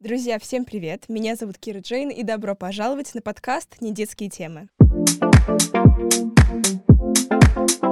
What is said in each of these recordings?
Друзья, всем привет! Меня зовут Кира Джейн, и добро пожаловать на подкаст «Недетские темы».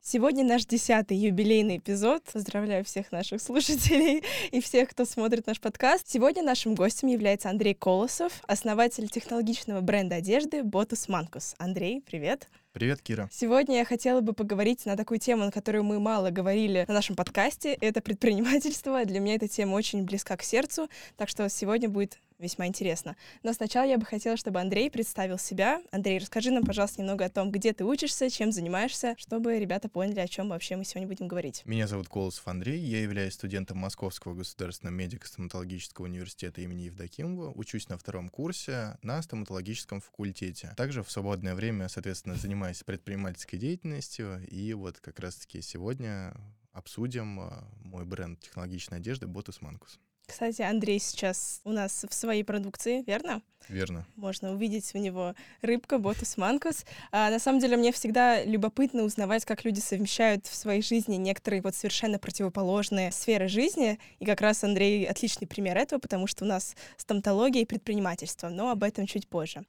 Сегодня наш десятый юбилейный эпизод. Поздравляю всех наших слушателей и всех, кто смотрит наш подкаст. Сегодня нашим гостем является Андрей Колосов, основатель технологичного бренда одежды Botus Mancus. Андрей, привет! Привет, Кира. Сегодня я хотела бы поговорить на такую тему, на которую мы мало говорили на нашем подкасте. Это предпринимательство. Для меня эта тема очень близка к сердцу, так что сегодня будет весьма интересно. Но сначала я бы хотела, чтобы Андрей представил себя. Андрей, расскажи нам, пожалуйста, немного о том, где ты учишься, чем занимаешься, чтобы ребята поняли, о чем вообще мы сегодня будем говорить. Меня зовут Колосов Андрей, я являюсь студентом Московского государственного медико-стоматологического университета имени Евдокимова, учусь на втором курсе на стоматологическом факультете. Также в свободное время, соответственно, занимаюсь предпринимательской деятельностью, и вот как раз-таки сегодня обсудим э, мой бренд технологичной одежды Botus Mancus. Кстати, Андрей сейчас у нас в своей продукции, верно? Верно. Можно увидеть у него рыбка, ботус манкус. А, на самом деле, мне всегда любопытно узнавать, как люди совмещают в своей жизни некоторые вот совершенно противоположные сферы жизни. И как раз Андрей отличный пример этого, потому что у нас стоматология и предпринимательство, но об этом чуть позже.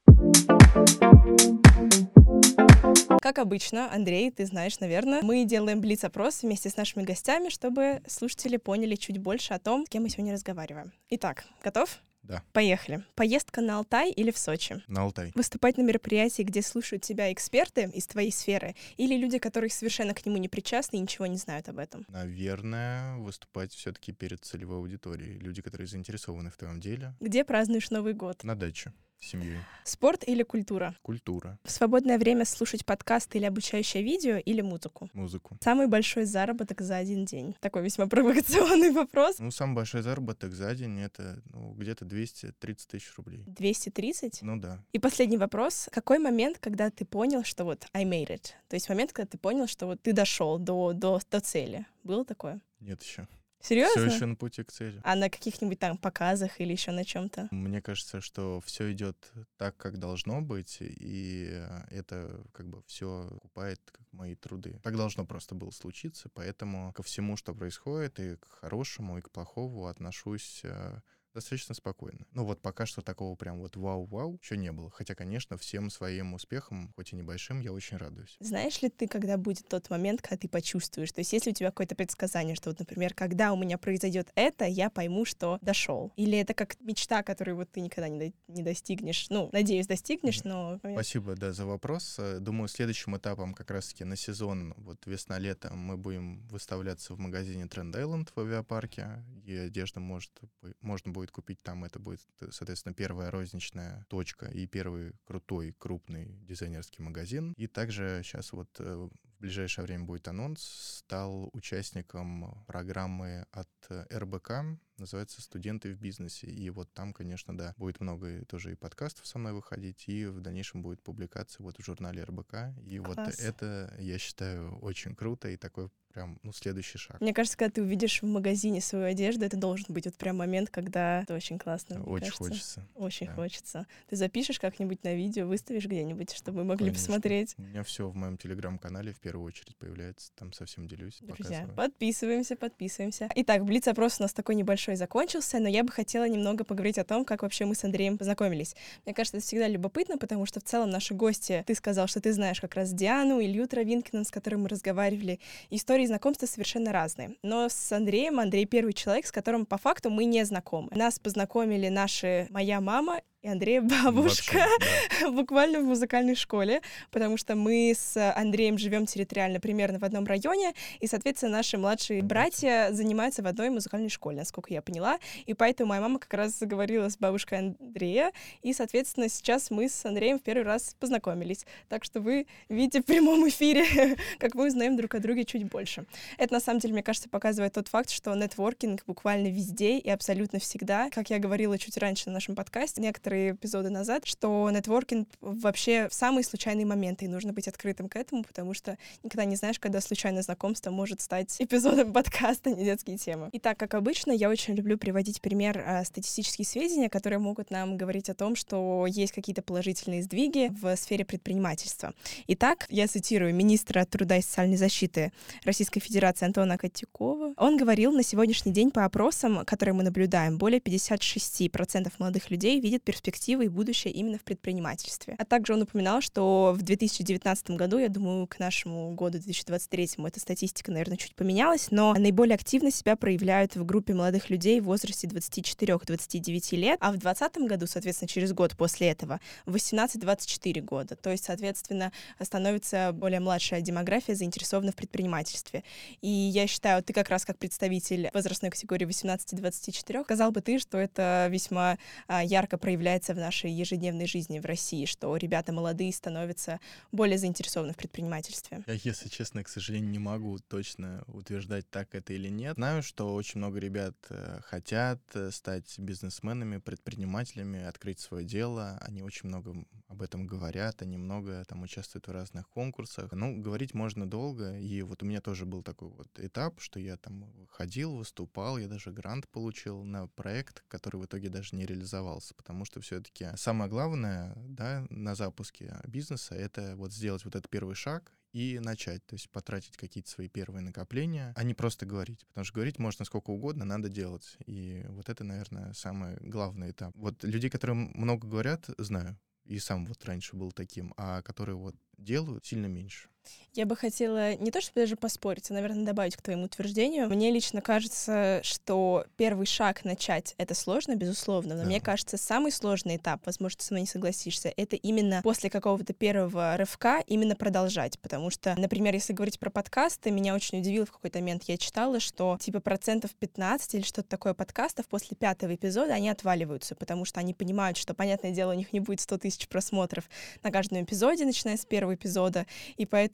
Как обычно, Андрей, ты знаешь, наверное, мы делаем блиц-опрос вместе с нашими гостями, чтобы слушатели поняли чуть больше о том, с кем мы сегодня разговариваем. Итак, готов? Да. Поехали. Поездка на Алтай или в Сочи? На Алтай. Выступать на мероприятии, где слушают тебя эксперты из твоей сферы, или люди, которые совершенно к нему не причастны и ничего не знают об этом? Наверное, выступать все-таки перед целевой аудиторией. Люди, которые заинтересованы в твоем деле. Где празднуешь Новый год? На даче семьей. Спорт или культура? Культура. В свободное время слушать подкасты или обучающее видео или музыку? Музыку. Самый большой заработок за один день? Такой весьма провокационный вопрос. Ну, самый большой заработок за день — это ну, где-то 230 тысяч рублей. 230? Ну да. И последний вопрос. Какой момент, когда ты понял, что вот I made it? То есть момент, когда ты понял, что вот ты дошел до, до, до цели. Было такое? Нет еще. Серьезно? Все еще на пути к цели. А на каких-нибудь там показах или еще на чем-то? Мне кажется, что все идет так, как должно быть, и это как бы все окупает как мои труды. Так должно просто было случиться, поэтому ко всему, что происходит, и к хорошему, и к плохому отношусь э, достаточно спокойно. Ну вот пока что такого прям вот вау-вау еще не было. Хотя, конечно, всем своим успехам, хоть и небольшим, я очень радуюсь. Знаешь ли ты, когда будет тот момент, когда ты почувствуешь? То есть если у тебя какое-то предсказание, что вот, например, когда у меня произойдет это, я пойму, что дошел. Или это как мечта, которую вот ты никогда не, до- не достигнешь. Ну, надеюсь, достигнешь, но... Спасибо, да, за вопрос. Э, Думаю, следующим этапом как раз-таки на сезон, вот весна-лето, мы будем выставляться в магазине Trend Island в авиапарке, и одежда может, бы- можно будет купить там. Это будет, э, соответственно, первая розничная точка и первый крутой, крупный дизайнерский магазин. И также сейчас вот э, в ближайшее время будет анонс. Стал участником программы от РБК, называется «Студенты в бизнесе». И вот там, конечно, да, будет много тоже и подкастов со мной выходить, и в дальнейшем будет публикация вот в журнале РБК. И вот Класс. это, я считаю, очень круто и такой прям, ну, следующий шаг. Мне кажется, когда ты увидишь в магазине свою одежду, это должен быть вот прям момент, когда это очень классно. Очень кажется. хочется. Очень да. хочется. Ты запишешь как-нибудь на видео, выставишь где-нибудь, чтобы мы могли Конечно. посмотреть. У меня все в моем телеграм-канале в первую очередь появляется. Там совсем делюсь, Друзья, показываю. подписываемся, подписываемся. Итак, блиц-опрос у нас такой небольшой закончился, но я бы хотела немного поговорить о том, как вообще мы с Андреем познакомились. Мне кажется, это всегда любопытно, потому что в целом наши гости, ты сказал, что ты знаешь как раз Диану, Илью Травинкина, с которым мы разговаривали. Истории знакомства совершенно разные. Но с Андреем, Андрей первый человек, с которым по факту мы не знакомы. Нас познакомили наши моя мама и Андрея бабушка Вообще, да. буквально в музыкальной школе, потому что мы с Андреем живем территориально примерно в одном районе, и, соответственно, наши младшие братья занимаются в одной музыкальной школе, насколько я поняла, и поэтому моя мама как раз заговорила с бабушкой Андрея, и, соответственно, сейчас мы с Андреем в первый раз познакомились. Так что вы видите в прямом эфире, как мы узнаем друг о друге чуть больше. Это, на самом деле, мне кажется, показывает тот факт, что нетворкинг буквально везде и абсолютно всегда, как я говорила чуть раньше на нашем подкасте, некоторые некоторые эпизоды назад, что нетворкинг вообще в самые случайные моменты, и нужно быть открытым к этому, потому что никогда не знаешь, когда случайное знакомство может стать эпизодом подкаста «Не детские темы». И так, как обычно, я очень люблю приводить пример а, статистические сведения, которые могут нам говорить о том, что есть какие-то положительные сдвиги в сфере предпринимательства. Итак, я цитирую министра труда и социальной защиты Российской Федерации Антона Котякова. Он говорил, на сегодняшний день по опросам, которые мы наблюдаем, более 56% молодых людей видят перспективы и будущее именно в предпринимательстве. А также он упоминал, что в 2019 году, я думаю, к нашему году 2023 эта статистика, наверное, чуть поменялась, но наиболее активно себя проявляют в группе молодых людей в возрасте 24-29 лет, а в 2020 году, соответственно, через год после этого, 18-24 года. То есть, соответственно, становится более младшая демография заинтересована в предпринимательстве. И я считаю, ты как раз как представитель возрастной категории 18-24, сказал бы ты, что это весьма а, ярко проявляется в нашей ежедневной жизни в России, что ребята молодые становятся более заинтересованы в предпринимательстве. Я, если честно, к сожалению, не могу точно утверждать, так это или нет. Знаю, что очень много ребят э, хотят э, стать бизнесменами, предпринимателями, открыть свое дело. Они очень много об этом говорят, они много там участвуют в разных конкурсах. Ну, говорить можно долго, и вот у меня тоже был такой вот этап, что я там ходил, выступал, я даже грант получил на проект, который в итоге даже не реализовался, потому что все-таки самое главное, да, на запуске бизнеса — это вот сделать вот этот первый шаг, и начать, то есть потратить какие-то свои первые накопления, а не просто говорить. Потому что говорить можно сколько угодно, надо делать. И вот это, наверное, самый главный этап. Вот людей, которые много говорят, знаю. И сам вот раньше был таким, а которые вот делают, сильно меньше. Я бы хотела не то чтобы даже поспорить, а, наверное, добавить к твоему утверждению. Мне лично кажется, что первый шаг начать — это сложно, безусловно, но да. мне кажется, самый сложный этап, возможно, ты со мной не согласишься, это именно после какого-то первого рывка именно продолжать, потому что, например, если говорить про подкасты, меня очень удивило в какой-то момент, я читала, что типа процентов 15 или что-то такое подкастов после пятого эпизода, они отваливаются, потому что они понимают, что, понятное дело, у них не будет 100 тысяч просмотров на каждом эпизоде, начиная с первого эпизода, и поэтому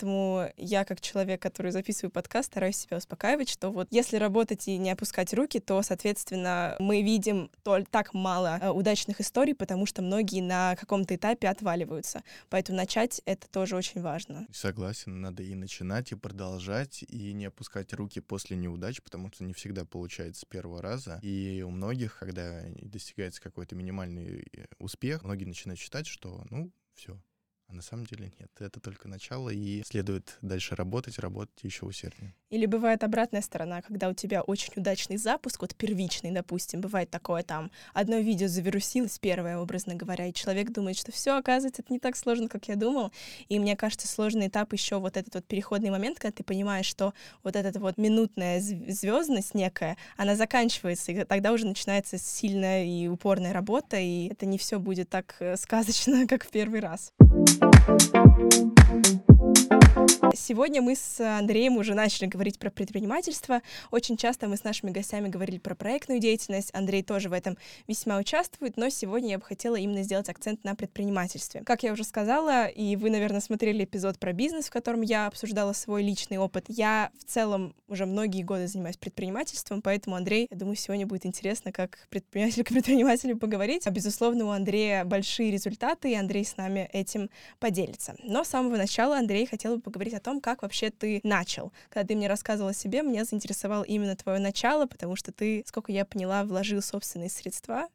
я, как человек, который записываю подкаст, стараюсь себя успокаивать, что вот если работать и не опускать руки, то, соответственно, мы видим только так мало э, удачных историй, потому что многие на каком-то этапе отваливаются. Поэтому начать — это тоже очень важно. Согласен, надо и начинать, и продолжать, и не опускать руки после неудач, потому что не всегда получается с первого раза. И у многих, когда достигается какой-то минимальный э, успех, многие начинают считать, что, ну, все, а на самом деле нет. Это только начало, и следует дальше работать, работать еще усерднее. Или бывает обратная сторона, когда у тебя очень удачный запуск, вот первичный, допустим, бывает такое там, одно видео завирусилось, первое, образно говоря, и человек думает, что все, оказывается, это не так сложно, как я думал. И мне кажется, сложный этап еще вот этот вот переходный момент, когда ты понимаешь, что вот эта вот минутная звездность некая, она заканчивается, и тогда уже начинается сильная и упорная работа, и это не все будет так э, сказочно, как в первый раз. Thank you. Сегодня мы с Андреем уже начали говорить про предпринимательство. Очень часто мы с нашими гостями говорили про проектную деятельность. Андрей тоже в этом весьма участвует, но сегодня я бы хотела именно сделать акцент на предпринимательстве. Как я уже сказала, и вы, наверное, смотрели эпизод про бизнес, в котором я обсуждала свой личный опыт. Я в целом уже многие годы занимаюсь предпринимательством, поэтому, Андрей, я думаю, сегодня будет интересно, как предприниматель к предпринимателю поговорить. А, безусловно, у Андрея большие результаты, и Андрей с нами этим поделится. Но с самого начала Андрей хотел бы поговорить о том, как вообще ты начал. Когда ты мне рассказывала о себе, меня заинтересовало именно твое начало, потому что ты, сколько я поняла, вложил собственные средства.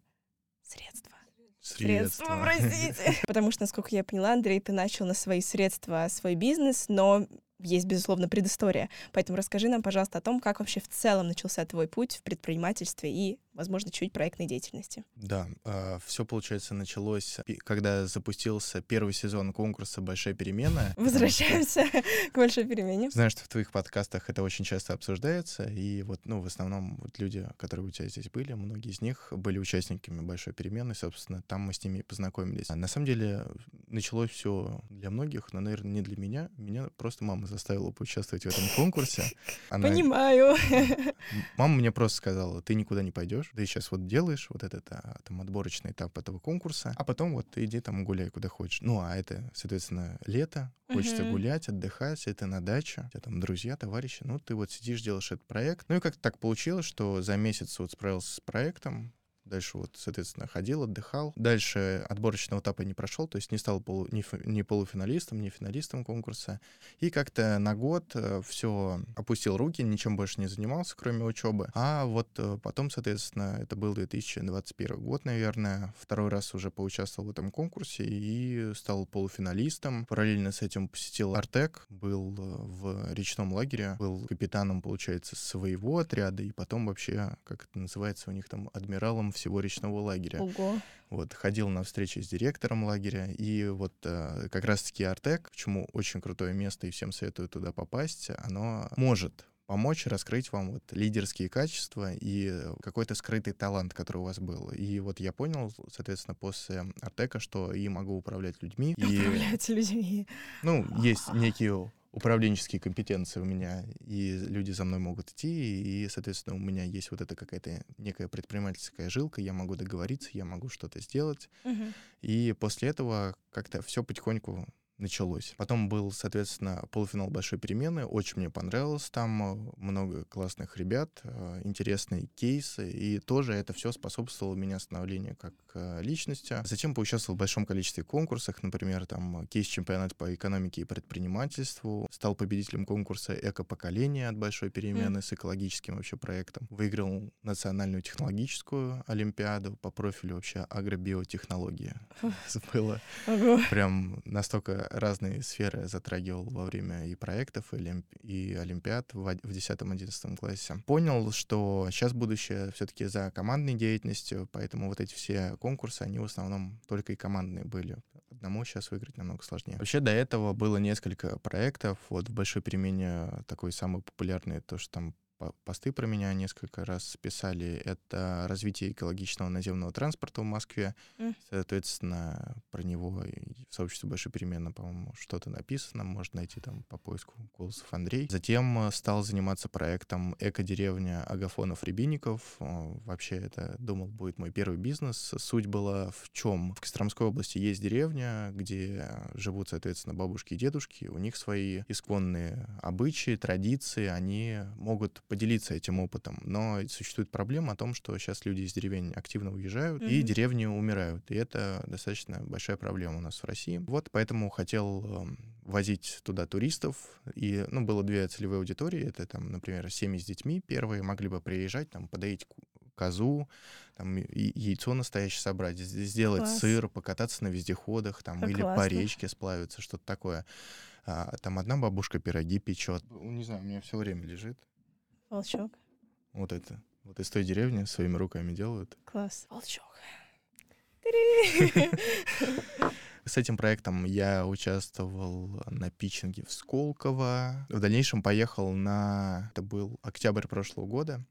Средства. Средства. средства, простите. Потому что, насколько я поняла, Андрей, ты начал на свои средства свой бизнес, но есть, безусловно, предыстория. Поэтому расскажи нам, пожалуйста, о том, как вообще в целом начался твой путь в предпринимательстве и возможно, чуть проектной деятельности. Да, а, все, получается, началось, когда запустился первый сезон конкурса «Большая перемена». Возвращаемся к «Большой перемене». Знаю, что в твоих подкастах это очень часто обсуждается, и вот, ну, в основном вот люди, которые у тебя здесь были, многие из них были участниками «Большой перемены», собственно, там мы с ними познакомились. А на самом деле началось все для многих, но, наверное, не для меня. Меня просто мама заставила поучаствовать в этом конкурсе. Она... Понимаю. Мама мне просто сказала, ты никуда не пойдешь, ты сейчас вот делаешь вот этот а, там отборочный этап этого конкурса, а потом вот иди там гуляй куда хочешь. Ну, а это, соответственно, лето, хочется uh-huh. гулять, отдыхать, это на даче, у тебя там друзья, товарищи, ну, ты вот сидишь, делаешь этот проект. Ну и как так получилось, что за месяц вот справился с проектом, Дальше вот, соответственно, ходил, отдыхал. Дальше отборочного этапа не прошел, то есть не стал полу, ни, ни полуфиналистом, ни финалистом конкурса. И как-то на год э, все опустил руки, ничем больше не занимался, кроме учебы. А вот э, потом, соответственно, это был 2021 год, наверное. Второй раз уже поучаствовал в этом конкурсе и стал полуфиналистом. Параллельно с этим посетил Артек, был э, в речном лагере, был капитаном, получается, своего отряда, и потом вообще, как это называется у них там, адмиралом всего речного лагеря. Ого. Вот, ходил на встречи с директором лагеря, и вот э, как раз-таки Артек, почему очень крутое место, и всем советую туда попасть, оно может помочь раскрыть вам вот лидерские качества и какой-то скрытый талант, который у вас был. И вот я понял, соответственно, после Артека, что и могу управлять людьми. Управлять и, людьми. Ну, есть некие управленческие компетенции у меня, и люди за мной могут идти, и, соответственно, у меня есть вот эта какая-то некая предпринимательская жилка, я могу договориться, я могу что-то сделать. Мгм. И после этого как-то все потихоньку началось. Потом был, соответственно, полуфинал большой перемены. Очень мне понравилось. Там э, много классных ребят, э, интересные кейсы. И тоже это все способствовало меня становлению как э, личности. Затем поучаствовал в большом количестве конкурсах. Например, там кейс-чемпионат по экономике и предпринимательству. Стал победителем конкурса «Эко-поколение» от большой перемены с экологическим вообще проектом. Выиграл национальную технологическую олимпиаду по профилю вообще агробиотехнологии. Было прям настолько разные сферы затрагивал во время и проектов, и, олимп... и олимпиад в, од- в 10-11 классе. Понял, что сейчас будущее все-таки за командной деятельностью, поэтому вот эти все конкурсы, они в основном только и командные были. Одному сейчас выиграть намного сложнее. Вообще до этого было несколько проектов. Вот в большой перемене такой самый популярный, то, что там посты про меня несколько раз писали. Это развитие экологичного наземного транспорта в Москве. М. Соответственно, про него в сообществе Большой Перемены, по-моему, что-то написано. Можно найти там по поиску Голосов Андрей. Затем э, стал заниматься проектом «Эко-деревня Агафонов-Рябинников». Вообще, это, думал, будет мой первый бизнес. Суть была в чем? В Костромской области есть деревня, где живут, соответственно, бабушки и дедушки. У них свои исконные обычаи, традиции. Они могут поделиться этим опытом. Но существует проблема о том, что сейчас люди из деревень активно уезжают, и Мгм. деревни умирают. И это достаточно большая проблема у нас в России. Вот поэтому хотел эм, возить туда туристов. И, ну, было две целевые аудитории. Это, там, например, семьи с детьми. Первые могли бы приезжать, там, подоить козу, там, и- яйцо настоящее собрать, сделать Класс. сыр, покататься на вездеходах, там, Как или по классно. речке сплавиться, что-то такое. А, там одна бабушка пироги печет. Не знаю, у меня все время лежит. Волчок. Вот это. Вот из той деревни своими руками делают. Класс. Волчок. С этим проектом я участвовал на питчинге в Сколково. В дальнейшем поехал на... Это был октябрь прошлого года.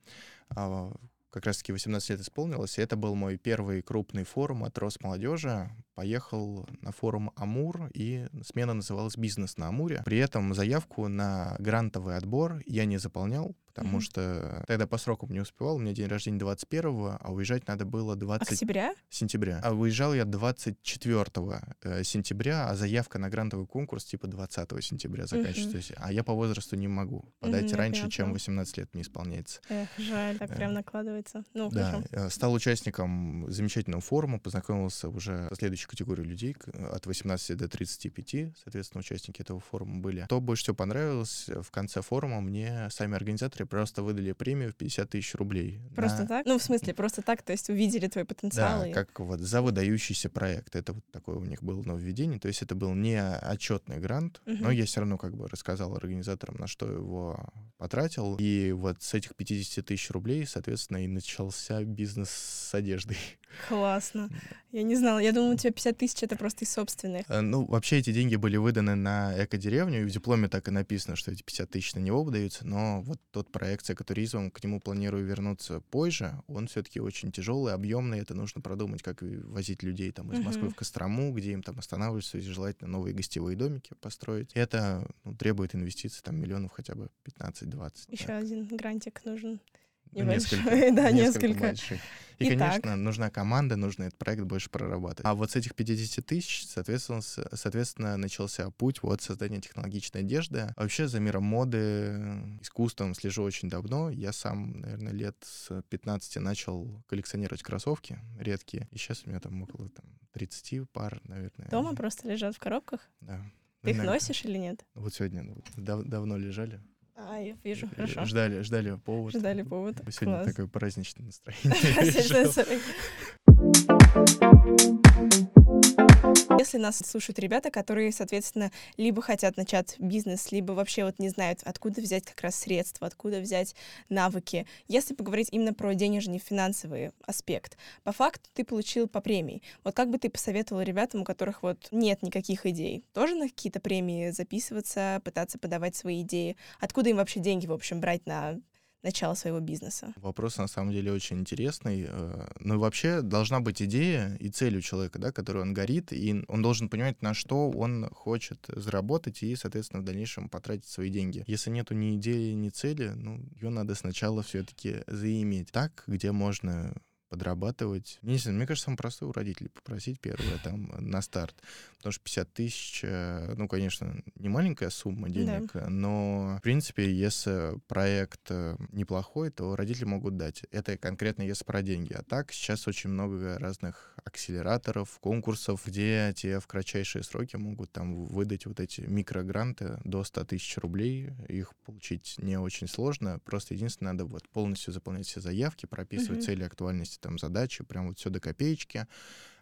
А, Как раз-таки 18 лет исполнилось, и это был мой первый крупный форум от Росмолодежи. Поехал на форум «Амур», и смена называлась «Бизнес на Амуре». При этом заявку на грантовый отбор я не заполнял, потому Мгм. что тогда по срокам не успевал. У меня день рождения 21 а уезжать надо было 20 Октября? сентября. А выезжал я 24 э, сентября, а заявка на грантовый конкурс типа 20 сентября заканчивается. То есть, а я по возрасту не могу подать я раньше, поняла, чем поняла. 18 лет мне исполняется. Эх, жаль, так прям накладывается. Ну, Да, хорошо. э, стал участником замечательного форума, познакомился уже со следующей категорией людей, от 18 до 35, соответственно, участники этого форума были. Что больше всего понравилось, э, в конце форума мне сами организаторы просто выдали премию в 50 тысяч рублей. Просто на- так? Ну, в смысле, просто так, то есть увидели твой потенциал. Да, и- как вот за выдающийся проект. Это вот такое у них было нововведение. То есть это был не отчетный грант, но Мгм. я все равно как бы рассказал организаторам, на что его потратил. И вот с этих 50 тысяч рублей, соответственно, и начался бизнес с одеждой. Классно. Я не знала, я думала, у тебя 50 тысяч это просто из собственных. Э, Ну, вообще эти деньги были выданы на эко-деревню, и в дипломе так и написано, что эти 50 тысяч на него выдаются, но вот тот проект с экотуризмом, к нему планирую вернуться позже, он все-таки очень тяжелый, объемный, это нужно продумать, как возить людей там из Москвы в Кострому, где им там останавливаться, и желательно новые гостевые домики построить. Это ну, требует инвестиций, там, миллионов хотя бы 15-20. Еще так. один грантик нужен. Небольшой, несколько, да, несколько несколько. больших. И, Итак. конечно, нужна команда, нужно этот проект больше прорабатывать. А вот с этих 50 тысяч, соответственно, соответственно, начался путь вот создания технологичной одежды. А Вообще за миром моды, искусством слежу очень давно. Я сам, наверное, лет с 15 начал коллекционировать кроссовки редкие. И сейчас у меня там около там, 30 пар, наверное. Дома просто лежат в коробках. Да. Ты их носишь или нет? Вот сегодня ну, дав- давно лежали. А, я вижу, Э, хорошо. Ждали, ждали повод. Ждали повода. Сегодня Класс. такое праздничное настроение. Если нас слушают ребята, которые, соответственно, либо хотят начать бизнес, либо вообще вот не знают, откуда взять как раз средства, откуда взять навыки. Если поговорить именно про денежный финансовый аспект, по факту ты получил по премии. Вот как бы ты посоветовал ребятам, у которых вот нет никаких идей, тоже на какие-то премии записываться, пытаться подавать свои идеи? Откуда им вообще деньги, в общем, брать на начало своего бизнеса? Вопрос на самом деле очень интересный. э, Ну и вообще должна быть идея и цель у человека, да, которую он горит, и он должен понимать, на что он хочет заработать и, соответственно, в дальнейшем потратить свои деньги. Если нету ни идеи, ни цели, ну, ее надо сначала все-таки заиметь. Так, где можно подрабатывать. Не знаю, мне кажется, самое простое у родителей попросить первое там на старт. Потому что 50 тысяч, э, ну, конечно, не маленькая сумма денег, но, в принципе, если проект э, неплохой, то родители могут дать. Это конкретно если про деньги. А так, сейчас очень много разных акселераторов, конкурсов, где тебе в кратчайшие сроки могут там выдать вот эти микрогранты до 100 тысяч рублей. Их получить не очень сложно. Просто единственное, надо вот полностью заполнять все заявки, прописывать Мгм. цели, актуальности, там, задачи, прям вот все до копеечки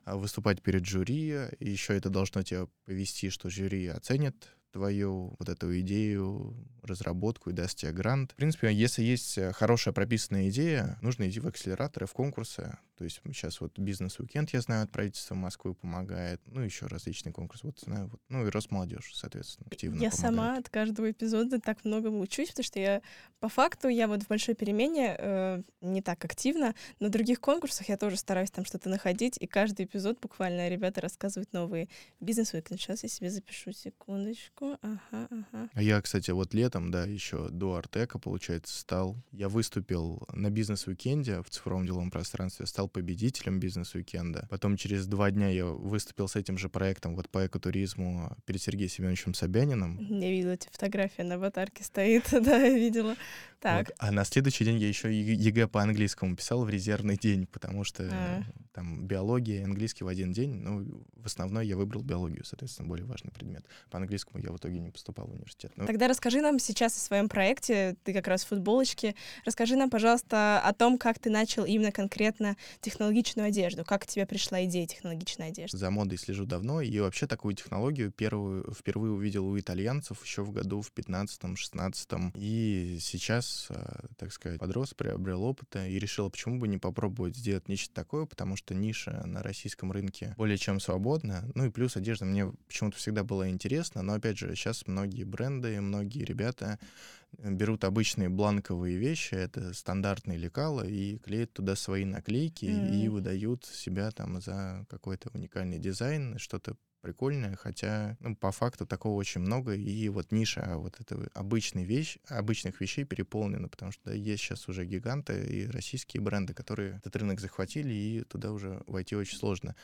а, выступать перед жюри, еще это должно тебя повести, что жюри оценит твою вот эту идею, разработку и даст тебе грант. В принципе, если есть э, хорошая прописанная идея, нужно идти в акселераторы, в конкурсы. То есть сейчас вот бизнес-уикенд, я знаю, от правительства Москвы помогает, ну, еще различные конкурсы, вот знаю, вот, ну, и Росмолодежь, соответственно, активно Я помогает. сама от каждого эпизода так многому учусь, потому что я по факту, я вот в большой перемене э, не так активно, на других конкурсах я тоже стараюсь там что-то находить, и каждый эпизод буквально ребята рассказывают новые бизнес уикенд. Сейчас я себе запишу секундочку. Ага, ага. А я, кстати, вот летом, да, еще до Артека, получается, стал... Я выступил на бизнес-уикенде в цифровом деловом пространстве, стал победителем бизнес-уикенда. Потом через два дня я выступил с этим же проектом вот по экотуризму перед Сергеем Семеновичем Собяниным. Я видела эти фотографии на аватарке стоит, да, я видела. Так, Вот. А на следующий день я еще ЕГЭ по английскому писал в резервный день, потому что А. там биология и английский в один день. Ну, в основном я выбрал биологию, соответственно, более важный предмет. По английскому я в итоге не поступал в университет. Ну, Тогда расскажи нам сейчас о своем проекте. Ты как раз в футболочке. Расскажи нам, пожалуйста, о том, как ты начал именно конкретно технологичную одежду. Как к тебе пришла идея технологичной одежды? За модой слежу давно, и вообще такую технологию первую впервые увидел у итальянцев еще в году в 15-16. И сейчас, э, так сказать, подрос, приобрел опыта и решил, почему бы не попробовать сделать нечто такое, потому что ниша на российском рынке более чем свободна. Ну и плюс одежда мне почему-то всегда была интересна, но опять же, сейчас многие бренды, многие ребята берут обычные бланковые вещи, это стандартные лекала, и клеят туда свои наклейки и М. выдают себя там за какой-то уникальный дизайн, что-то прикольное, хотя ну, по факту такого очень много, и вот ниша вот этой обычной вещь, обычных вещей переполнена, потому что есть сейчас уже гиганты и российские бренды, которые этот рынок захватили, и туда уже войти очень сложно.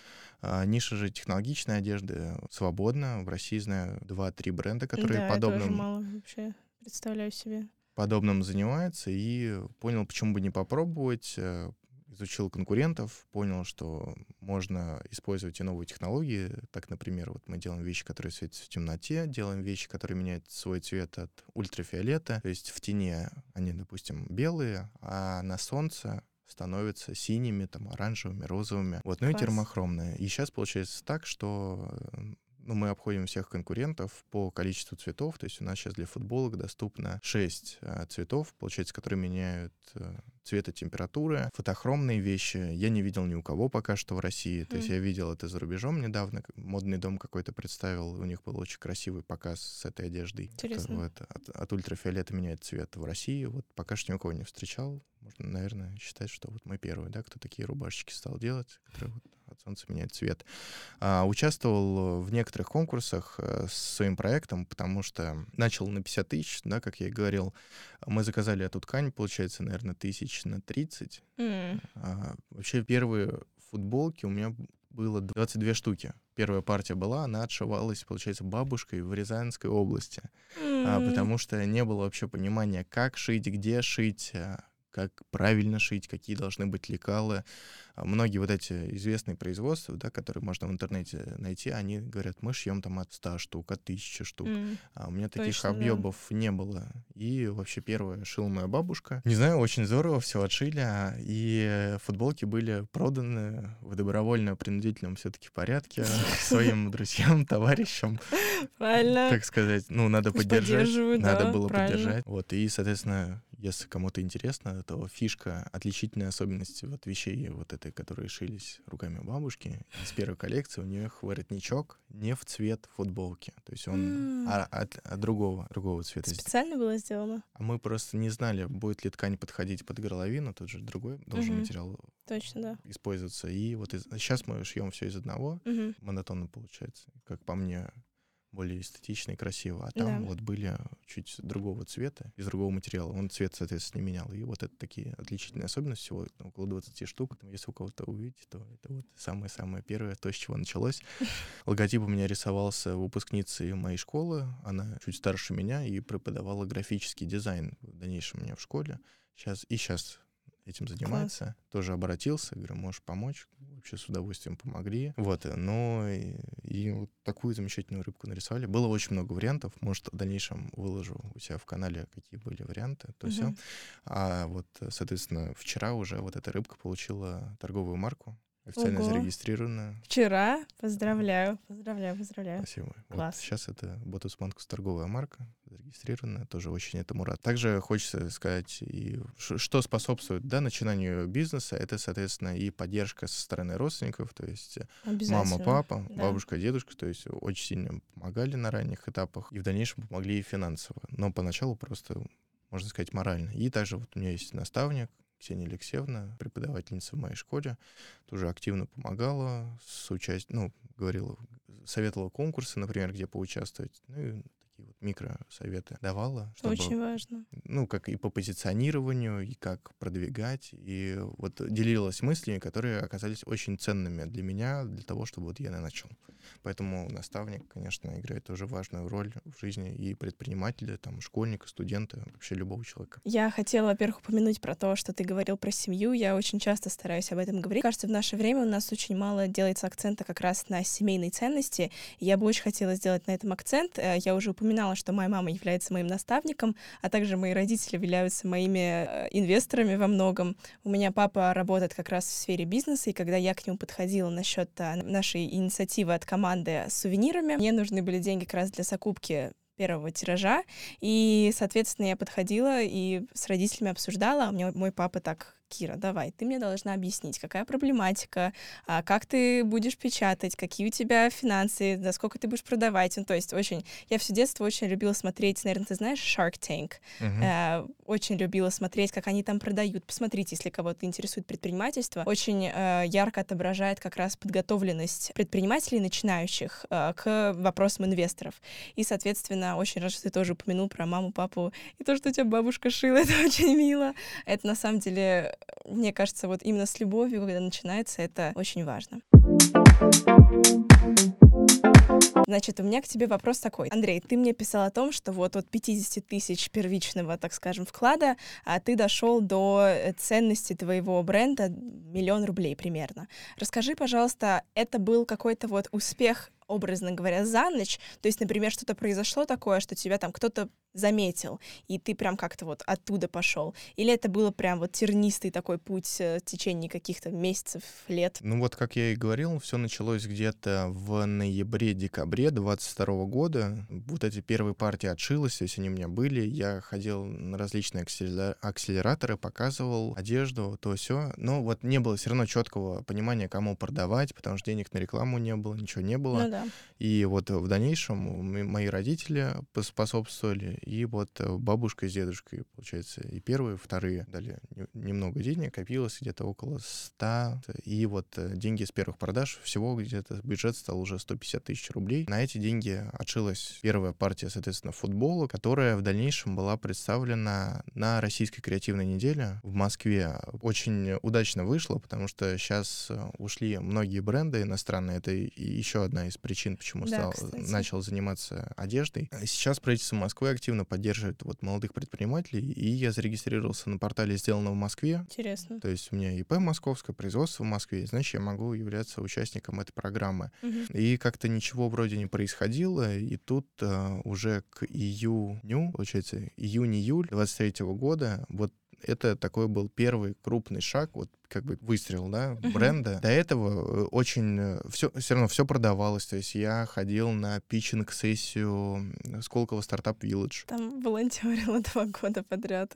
А ниша же технологичной одежды свободна. В России знаю 2-3 бренда, которые да, подобным мало вообще представляю себе. подобным занимается и понял, почему бы не попробовать. э, Изучил конкурентов, понял, что можно использовать и новые технологии. Так, например, вот мы делаем вещи, которые светятся в темноте, делаем вещи, которые меняют свой цвет от ультрафиолета. То есть в тени они, допустим, белые, а на солнце становятся синими, там, оранжевыми, розовыми. Вот, ну и термохромные. И сейчас получается так, что э, ну, мы обходим всех конкурентов по количеству цветов. То есть у нас сейчас для футболок доступно 6 э, цветов, получается, которые меняют э, цвет и температуры. Фотохромные вещи я не видел ни у кого пока что в России. То есть Хм. я видел это за рубежом недавно. Модный дом какой-то представил. У них был очень красивый показ с этой одеждой. Интересно. Вот, от, от ультрафиолета меняет цвет в России. Вот пока что ни у кого не встречал. Можно, наверное, считать, что вот мы первые, да, кто такие рубашечки стал делать, которые вот от солнца меняют цвет. А, участвовал в некоторых конкурсах а, с своим проектом, потому что начал на 50 тысяч, да, как я и говорил. Мы заказали эту ткань, получается, наверное, тысяч на 30. Mm. А, вообще первые футболки у меня было 22 штуки. Первая партия была, она отшивалась, получается, бабушкой в Рязанской области, mm. а, потому что не было вообще понимания, как шить, где шить, а, как правильно шить, какие должны быть лекалы. А многие вот эти известные производства, да, которые можно в интернете найти, они говорят, мы шьем там от 100 штук, от 1000 штук. Mm. А у меня таких Точно, объемов да. не было. И вообще первая шила моя бабушка. Не знаю, очень здорово все отшили, а, и футболки были проданы в добровольно-принудительном все-таки порядке своим друзьям, товарищам. Правильно. Так сказать, ну, надо поддержать. Надо было поддержать. Вот, и, соответственно, если кому-то интересно, то фишка, отличительная особенность вот вещей вот этой, которые шились руками бабушки, из первой коллекции у них воротничок не в цвет футболки. То есть он mm. а, от, от другого, другого цвета. Специально было сделано? А мы просто не знали, будет ли ткань подходить под горловину, тут же другой должен mm-hmm. материал Точно, да. использоваться. И вот из... сейчас мы шьем все из одного, mm-hmm. монотонно получается. Как по мне, более эстетично и красиво. А там да. вот были чуть другого цвета, из другого материала. Он цвет, соответственно, не менял. И вот это такие отличительные особенности, всего около 20 штук. Если у кого-то увидите, то это вот самое-самое первое, то, с чего началось. Логотип у меня рисовался выпускницей моей школы. Она чуть старше меня и преподавала графический дизайн в дальнейшем у меня в школе. Сейчас и сейчас этим занимается. Класс. Тоже обратился, говорю, можешь помочь? Вообще с удовольствием помогли. Вот, ну и, и вот такую замечательную рыбку нарисовали. Было очень много вариантов. Может, в дальнейшем выложу у себя в канале, какие были варианты, то угу. все. А вот, соответственно, вчера уже вот эта рыбка получила торговую марку. Официально Ого. зарегистрирована. Вчера. Поздравляю. Поздравляю, поздравляю. Спасибо. Класс. Вот сейчас это Ботус Манкус торговая марка, зарегистрированная. Тоже очень этому рад. Также хочется сказать, и что способствует да, начинанию бизнеса, это, соответственно, и поддержка со стороны родственников, то есть мама, папа, да. бабушка, дедушка, то есть очень сильно помогали на ранних этапах и в дальнейшем помогли и финансово. Но поначалу просто можно сказать, морально. И также вот у меня есть наставник, Ксения Алексеевна, преподавательница в моей школе, тоже активно помогала с участием, ну, говорила, советовала конкурсы, например, где поучаствовать. Ну, и такие вот микросоветы давала. Чтобы, Очень важно. Ну, как и по позиционированию, и как продвигать. И вот делилась мыслями, которые оказались очень ценными для меня, для того, чтобы вот я начал. Поэтому наставник, конечно, играет тоже важную роль в жизни и предпринимателя, там, школьника, студента, вообще любого человека. Я хотела, во-первых, упомянуть про то, что ты говорил про семью. Я очень часто стараюсь об этом говорить. Кажется, в наше время у нас очень мало делается акцента как раз на семейные ценности. Я бы очень хотела сделать на этом акцент. Э, я уже упоминала, что моя мама является моим наставником, а также мои родители являются моими э, инвесторами во многом. У меня папа работает как раз в сфере бизнеса, и когда я к нему подходила насчет э, нашей инициативы от команды с сувенирами, мне нужны были деньги как раз для закупки первого тиража, и, соответственно, я подходила и с родителями обсуждала, а у меня мой папа так Кира, давай, ты мне должна объяснить, какая проблематика, а, как ты будешь печатать, какие у тебя финансы, за сколько ты будешь продавать. Ну, то есть очень... Я все детство очень любила смотреть, наверное, ты знаешь, Shark Tank. Uh-huh. Э, очень любила смотреть, как они там продают. Посмотрите, если кого-то интересует предпринимательство. Очень э, ярко отображает как раз подготовленность предпринимателей начинающих э, к вопросам инвесторов. И, соответственно, очень рад, что ты тоже упомянул про маму, папу. И то, что у тебя бабушка шила, это очень мило. Это на самом деле мне кажется, вот именно с любовью, когда начинается, это очень важно. Значит, у меня к тебе вопрос такой. Андрей, ты мне писал о том, что вот от 50 тысяч первичного, так скажем, вклада, а ты дошел до э, ценности твоего бренда миллион рублей примерно. Расскажи, пожалуйста, это был какой-то вот успех образно говоря, за ночь. То есть, например, что-то произошло такое, что тебя там кто-то заметил, и ты прям как-то вот оттуда пошел? Или это было прям вот тернистый такой путь э, в течение каких-то месяцев, лет? Ну вот, как я и говорил, все началось где-то в ноябре-декабре 22 года. Вот эти первые партии отшилось, то есть они у меня были. Я ходил на различные акселераторы, показывал одежду, то все. Но вот не было все равно четкого понимания, кому продавать, потому что денег на рекламу не было, ничего не было. Ну, да. И вот в дальнейшем мои родители поспособствовали, и вот э, бабушка с дедушкой, получается, и первые, и вторые дали не- немного денег, копилось где-то около 100, и вот э, деньги с первых продаж, всего где-то бюджет стал уже 150 тысяч рублей. На эти деньги отшилась первая партия, соответственно, футбола, которая в дальнейшем была представлена на Российской креативной неделе в Москве. Очень удачно вышло, потому что сейчас ушли многие бренды иностранные. Это еще одна из причин, почему Да, стал, кстати. начал заниматься одеждой. Сейчас правительство Москвы активно поддерживает вот молодых предпринимателей, и я зарегистрировался на портале «Сделано в Москве», Интересно. то есть у меня ИП московское, производство в Москве, значит, я могу являться участником этой программы. Мгм. И как-то ничего вроде не происходило, и тут э, уже к июню, получается, июнь-июль 23 года, вот это такой был первый крупный шаг, вот как бы выстрел, да, бренда. До этого э, очень все, все равно все продавалось. То есть я ходил на питчинг-сессию Сколково стартап Village. Там волонтерила два года подряд.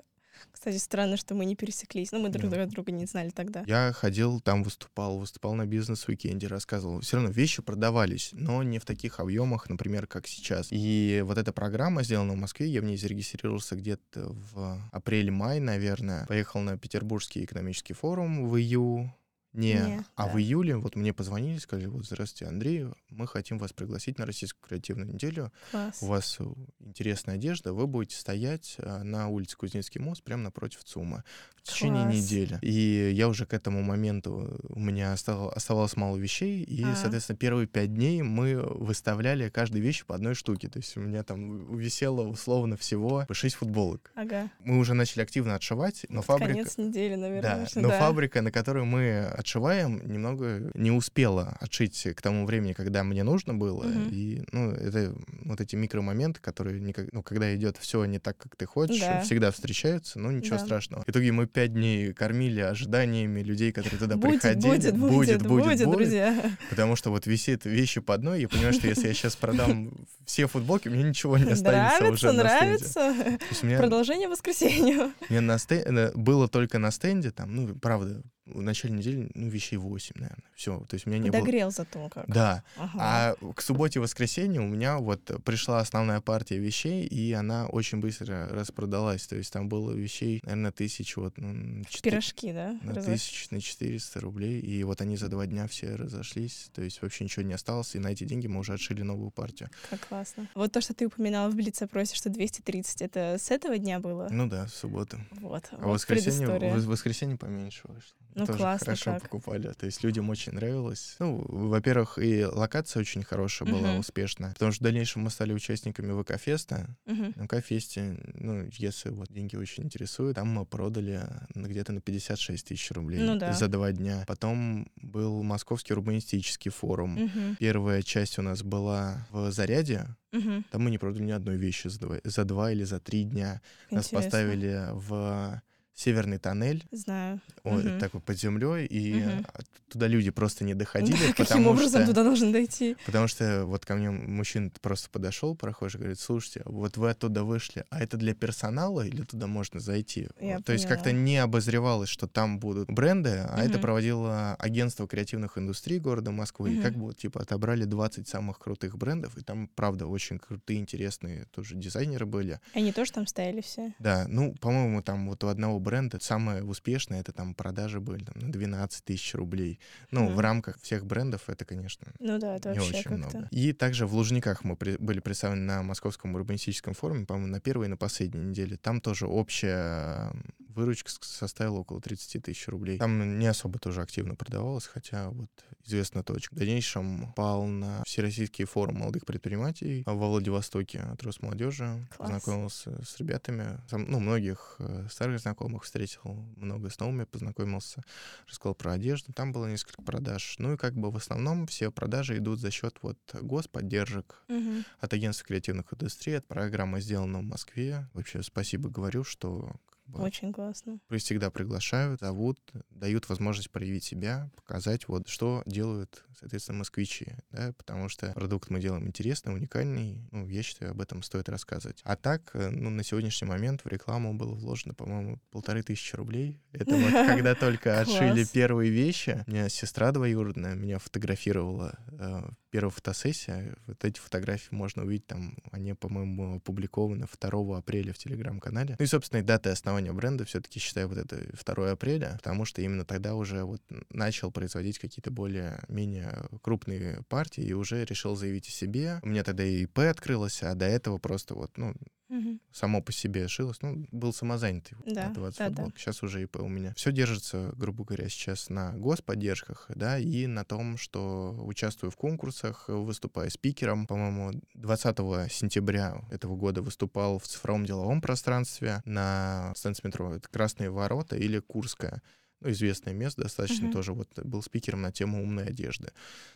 Кстати, странно, что мы не пересеклись. Ну, мы друг Да. друга не знали тогда. Я ходил, там выступал, выступал на бизнес-уикенде, рассказывал. Все равно вещи продавались, но не в таких объемах, например, как сейчас. И вот эта программа сделана в Москве, я в ней зарегистрировался где-то в апреле-мае, наверное. Поехал на Петербургский экономический форум в ию не, Не, а да. в июле вот мне позвонили, сказали, вот, здравствуйте, Андрей, мы хотим вас пригласить на Российскую креативную неделю. Класс. У вас э, интересная одежда, вы будете стоять э, на улице Кузнецкий мост прямо напротив ЦУМа в течение Класс. недели. И я уже к этому моменту, у меня оставалось мало вещей, и, А. соответственно, первые пять дней мы выставляли каждой вещи по одной штуке. То есть у меня там висело условно всего по шесть футболок. Ага. Мы уже начали активно отшивать, но Под фабрика... Конец недели, наверное. Да, но да. фабрика, на которой мы отшиваем, немного не успела отшить к тому времени, когда мне нужно было. Мгм. И, ну, это вот эти микромоменты, которые, никак, ну, когда идет все не так, как ты хочешь, Да. всегда встречаются, ну, ничего Да. страшного. В итоге мы пять дней кормили ожиданиями людей, которые туда Будет, приходили. будет, будет, будет, друзья. Потому что вот висит вещи по одной, я понимаю, что если я сейчас продам все футболки, мне ничего не останется Нравится, уже на стенде. нравится. Меня Продолжение воскресенью. у меня на стен- э, было только на стенде, там, ну, правда, в начале недели, ну, вещей 8, наверное. Все. То есть у меня не было. Догрел зато как. Да. Ага. А к субботе воскресенье у меня вот пришла основная партия вещей, и она очень быстро распродалась. То есть там было вещей, наверное, тысяч вот, ну, на четыре- Пирожки, да? на разошлись? тысяч, на 400 рублей. И вот они за два дня все разошлись. То есть вообще ничего не осталось. И на эти деньги мы уже отшили новую партию. Как классно. Вот то, что ты упоминала в Блице-опросе, что 230, это с этого дня было? Ну да, в субботу. Вот, А вот воскресенье, в воскресенье поменьше вышло. Ну, Тоже классно хорошо как. покупали. То есть людям очень нравилось. Ну, во-первых, и локация очень хорошая была, Мгм. успешная. Потому что в дальнейшем мы стали участниками ВК-феста. На ВК-фесте, ну, если вот деньги очень интересуют, там мы продали где-то на 56 тысяч рублей Ну да. за два дня. Потом был Московский урбанистический форум. Мгм. Первая часть у нас была в Заряде. Мгм. Там мы не продали ни одной вещи за два, за два или за три дня. Нас Интересно. поставили в северный тоннель, Знаю. он Мгм. такой под землей, и а, туда люди просто не доходили, Да, каким образом что, туда должен дойти? потому что вот ко мне мужчина просто подошел, прохожий, говорит, слушайте, вот вы оттуда вышли, а это для персонала или туда можно зайти? Я Вот, То есть как-то не обозревалось, что там будут бренды, а это Мгм. проводило агентство креативных индустрий города Москвы, и Мгм. как бы вот, типа отобрали 20 самых крутых брендов, и там, правда, очень крутые, интересные тоже дизайнеры были. Они тоже там стояли все? Да, ну, по-моему, там вот у одного бренда самое успешное, это там продажи были там, на 12 тысяч рублей. Ну, Мгм. в рамках всех брендов это, конечно, Ну да, это не очень много. И также в Лужниках мы при- были представлены на Московском урбанистическом форуме, по-моему, на первой и на последней неделе. Там тоже общая выручка составила около 30 тысяч рублей. Там не особо тоже активно продавалось, хотя вот известна точка. В дальнейшем пал на Всероссийский форум молодых предпринимателей во Владивостоке от Росмолодежи. Класс. Познакомился с ребятами. Сам- ну, многих э, старых знакомых встретил, много с новыми познакомился, рассказал про одежду. Там было несколько продаж. Ну и как бы в основном все продажи идут за счет вот господдержек Мгм. от агентства креативных индустрий, от программы «Сделано в Москве». Вообще спасибо говорю, что бы, Очень классно. вы всегда приглашают, зовут, дают возможность проявить себя, показать вот, что делают, соответственно, москвичи, да, потому что продукт мы делаем интересный, уникальный, ну, я считаю, об этом стоит рассказывать. А так, э, ну, на сегодняшний момент в рекламу было вложено, по-моему, полторы тысячи рублей. Это вот когда только отшили первые вещи, у меня сестра двоюродная меня фотографировала э, первая фотосессия. Вот эти фотографии можно увидеть там, они, по-моему, опубликованы 2 апреля в Телеграм-канале. Ну и, собственно, и дата основания бренда все-таки считаю вот это 2 апреля, потому что именно тогда уже вот начал производить какие-то более-менее крупные партии и уже решил заявить о себе. У меня тогда и ИП открылось, а до этого просто вот, ну, угу. само по себе шилось. Ну, был самозанятый да, 20 да, футболок. Да. Сейчас уже ИП у меня. Все держится, грубо говоря, сейчас на господдержках, да, и на том, что участвую в конкурсах, выступаю спикером. По-моему, 20 сентября этого года выступал в цифровом деловом пространстве на станции метро. Это Красные ворота или Курская ну, известное место достаточно uh-huh. тоже, вот был спикером на тему умной одежды.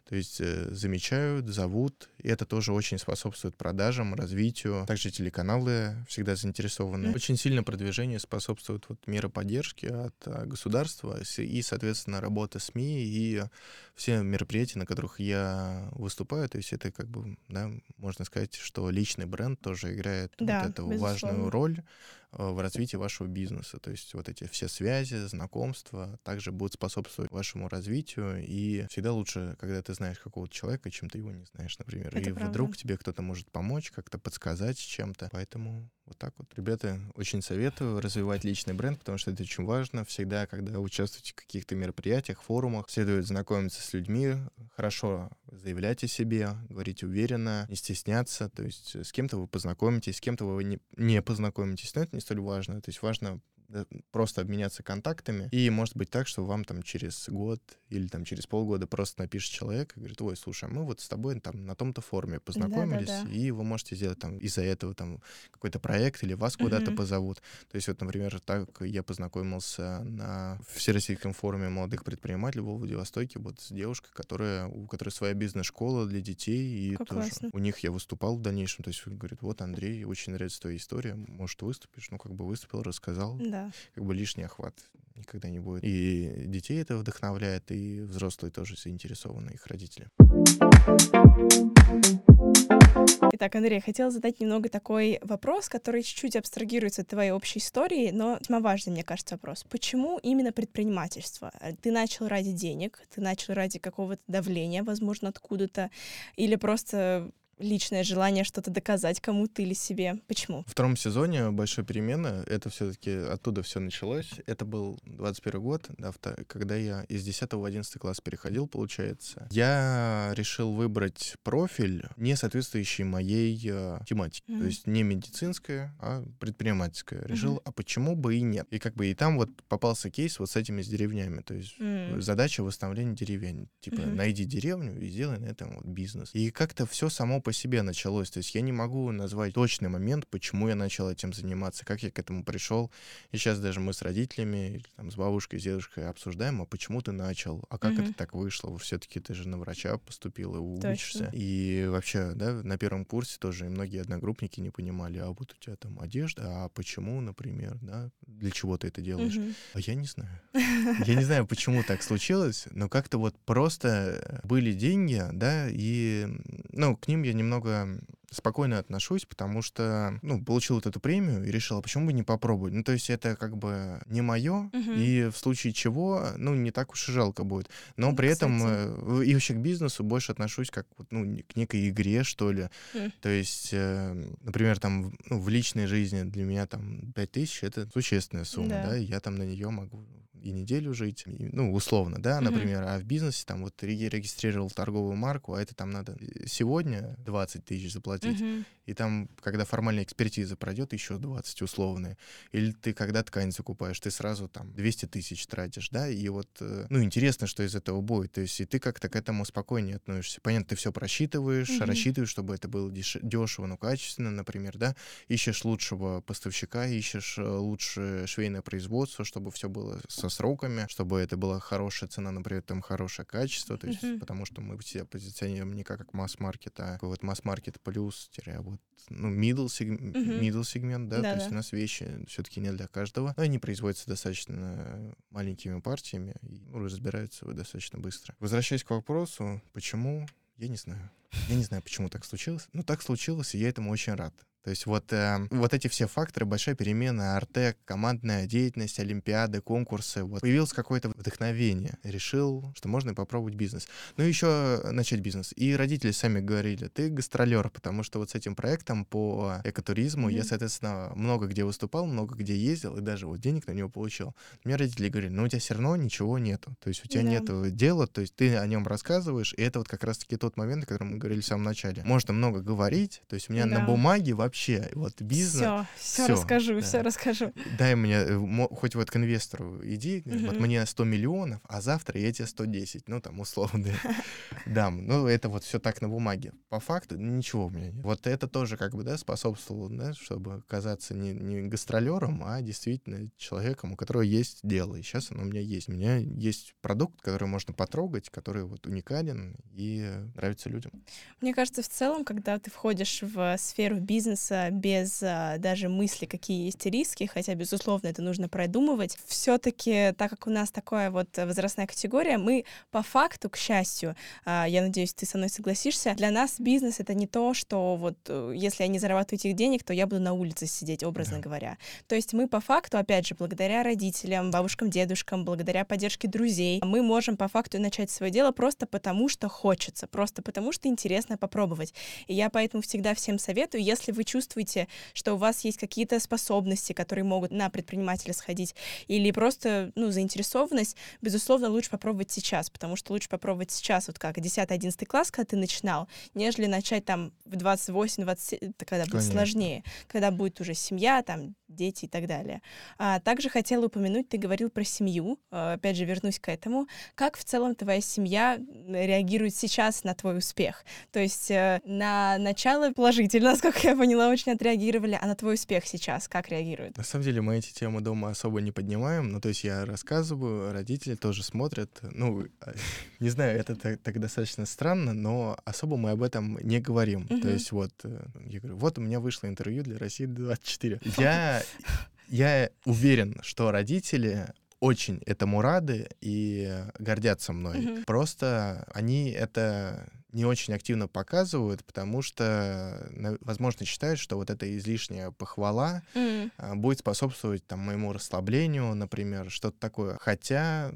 То есть э, замечают, зовут, и это тоже очень способствует продажам, развитию. Также телеканалы всегда заинтересованы. Uh-huh. Очень сильно продвижение способствует вот меры поддержки от а, государства и, соответственно, работа СМИ и все мероприятия, на которых я выступаю. То есть это как бы, да, можно сказать, что личный бренд тоже играет да, вот эту безусловно. важную роль в развитии вашего бизнеса. То есть вот эти все связи, знакомства также будут способствовать вашему развитию. И всегда лучше, когда ты знаешь какого-то человека, чем ты его не знаешь, например. Это и правда. вдруг тебе кто-то может помочь, как-то подсказать чем-то. Поэтому вот так вот. Ребята, очень советую развивать личный бренд, потому что это очень важно. Всегда, когда участвуете в каких-то мероприятиях, форумах, следует знакомиться с людьми, хорошо заявлять о себе, говорить уверенно, не стесняться. То есть с кем-то вы познакомитесь, с кем-то вы не, не познакомитесь. Но это не столь важно. То есть важно просто обменяться контактами. И может быть так, что вам там через год или там через полгода просто напишет человек и говорит, ой, слушай, а мы вот с тобой там на том-то форуме познакомились, да, да, да. и вы можете сделать там из-за этого там какой-то проект или вас куда-то mm-hmm. позовут. То есть вот, например, так я познакомился на Всероссийском форуме молодых предпринимателей в Владивостоке вот с девушкой, которая, у которой своя бизнес-школа для детей, и как тоже классно. у них я выступал в дальнейшем. То есть говорит, вот, Андрей, очень нравится твоя история, может, выступишь? Ну, как бы выступил, рассказал. Да как бы лишний охват никогда не будет. И детей это вдохновляет, и взрослые тоже заинтересованы, их родители. Итак, Андрей, я хотела задать немного такой вопрос, который чуть-чуть абстрагируется от твоей общей истории, но весьма важный, мне кажется, вопрос. Почему именно предпринимательство? Ты начал ради денег, ты начал ради какого-то давления, возможно, откуда-то, или просто личное желание что-то доказать кому-то или себе. Почему? В втором сезоне большой перемены, это все-таки оттуда все началось. Это был 21 год, да, когда я из 10 в 11 класс переходил, получается. Я решил выбрать профиль, не соответствующий моей э, тематике. Mm-hmm. То есть не медицинская, а предпринимательская. Решил, mm-hmm. а почему бы и нет? И как бы и там вот попался кейс вот с этими с деревнями. То есть mm-hmm. задача восстановления деревень. Типа mm-hmm. найди деревню и сделай на этом вот бизнес. И как-то все само по по себе началось. То есть я не могу назвать точный момент, почему я начал этим заниматься, как я к этому пришел. И сейчас даже мы с родителями, или, там, с бабушкой, с дедушкой обсуждаем, а почему ты начал, а как mm-hmm. это так вышло. Все-таки ты же на врача поступил и учишься. Точно. И вообще, да, на первом курсе тоже многие одногруппники не понимали, а вот у тебя там одежда, а почему, например, да, для чего ты это делаешь? Mm-hmm. А я не знаю. Я не знаю, почему так случилось, но как-то вот просто были деньги, да, и, ну, к ним я немного спокойно отношусь, потому что, ну, получил вот эту премию и решил, а почему бы не попробовать? Ну, то есть это как бы не мое, угу. и в случае чего, ну, не так уж и жалко будет. Но ну, при кстати. этом и вообще к бизнесу больше отношусь как, ну, к некой игре, что ли. Mm. То есть, э, например, там, ну, в личной жизни для меня там 5000 — это существенная сумма, да, да и я там на нее могу и неделю жить, и, ну, условно, да, например, mm-hmm. а в бизнесе там вот регистрировал торговую марку, а это там надо сегодня 20 тысяч заплатить, mm-hmm. И там, когда формальная экспертиза пройдет, еще 20 условные. Или ты, когда ткань закупаешь, ты сразу там 200 тысяч тратишь, да, и вот, э, ну, интересно, что из этого будет, то есть и ты как-то к этому спокойнее относишься. Понятно, ты все просчитываешь, mm-hmm. рассчитываешь, чтобы это было деш- дешево, но качественно, например, да, ищешь лучшего поставщика, ищешь э, лучшее швейное производство, чтобы все было со сроками, чтобы это была хорошая цена, но при этом хорошее качество, то есть, mm-hmm. потому что мы все позиционируем не как масс-маркет, а вот масс-маркет плюс, вот, ну, middle, сег... mm-hmm. middle сегмент, да, да, то есть у нас вещи все-таки не для каждого, но они производятся достаточно маленькими партиями и ну, разбираются достаточно быстро. Возвращаясь к вопросу, почему, я не знаю. Я не знаю, почему так случилось. Ну, так случилось, и я этому очень рад. То есть вот, э, вот эти все факторы, большая перемена, артек, командная деятельность, олимпиады, конкурсы, вот появилось какое-то вдохновение. Решил, что можно попробовать бизнес. Ну, еще начать бизнес. И родители сами говорили, ты гастролер, потому что вот с этим проектом по экотуризму mm-hmm. я, соответственно, много где выступал, много где ездил, и даже вот денег на него получил. Мне родители говорили, ну, у тебя все равно ничего нету. То есть у тебя yeah. нету дела, то есть ты о нем рассказываешь, и это вот как раз-таки тот момент, о котором мы говорили в самом начале. Можно много говорить, то есть у меня yeah. на бумаге вообще вот бизнес... Все, все расскажу, да. все расскажу. Дай мне, э, хоть вот к инвестору иди, mm-hmm. вот мне 100 миллионов, а завтра я тебе 110, ну, там, условно, дам. Ну, это вот все так на бумаге. По факту ничего у меня нет. Вот это тоже как бы, да, способствовало, да, чтобы казаться не, не гастролером, а действительно человеком, у которого есть дело. И сейчас оно у меня есть. У меня есть продукт, который можно потрогать, который вот уникален и нравится людям. Мне кажется, в целом, когда ты входишь в сферу бизнеса без а, даже мысли, какие есть риски, хотя, безусловно, это нужно продумывать, все-таки, так как у нас такая вот возрастная категория, мы по факту, к счастью, а, я надеюсь, ты со мной согласишься, для нас бизнес — это не то, что вот э, если я не зарабатываю этих денег, то я буду на улице сидеть, образно да. говоря. То есть мы по факту, опять же, благодаря родителям, бабушкам, дедушкам, благодаря поддержке друзей, мы можем по факту начать свое дело просто потому, что хочется, просто потому, что интересно попробовать. И я поэтому всегда всем советую, если вы чувствуете, что у вас есть какие-то способности, которые могут на предпринимателя сходить, или просто, ну, заинтересованность, безусловно, лучше попробовать сейчас, потому что лучше попробовать сейчас, вот как 10-11 класс, когда ты начинал, нежели начать там в 28-27, когда будет Конечно. сложнее, когда будет уже семья, там, дети и так далее. А, также хотела упомянуть, ты говорил про семью, а, опять же, вернусь к этому. Как в целом твоя семья реагирует сейчас на твой успех? То есть э, на начало положительно, насколько я поняла, очень отреагировали, а на твой успех сейчас как реагируют? На самом деле мы эти темы дома особо не поднимаем, ну то есть я рассказываю, родители тоже смотрят, ну, не знаю, это так, так достаточно странно, но особо мы об этом не говорим. Uh-huh. То есть вот, э, я говорю, вот у меня вышло интервью для России 24. Я я уверен, что родители очень этому рады и гордятся мной. Mm-hmm. Просто они это не очень активно показывают, потому что, возможно, считают, что вот эта излишняя похвала mm. будет способствовать там моему расслаблению, например, что-то такое. Хотя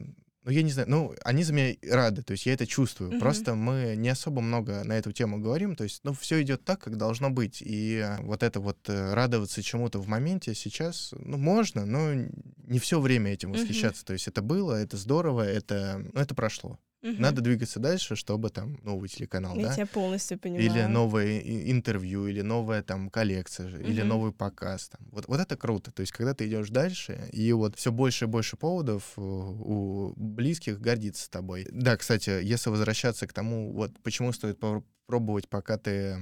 ну, я не знаю, ну, они за меня рады, то есть я это чувствую. Mm-hmm. Просто мы не особо много на эту тему говорим, то есть, ну, все идет так, как должно быть. И вот это вот э, радоваться чему-то в моменте сейчас, ну, можно, но не все время этим восхищаться. Mm-hmm. То есть это было, это здорово, это, ну, это прошло. Угу. Надо двигаться дальше, чтобы там новый телеканал, я да? Я полностью понимаю. Или новое интервью, или новая там коллекция, угу. или новый показ. Там. Вот, вот это круто. То есть, когда ты идешь дальше, и вот все больше и больше поводов э, у близких гордиться тобой. Да, кстати, если возвращаться к тому, вот почему стоит попробовать, пока ты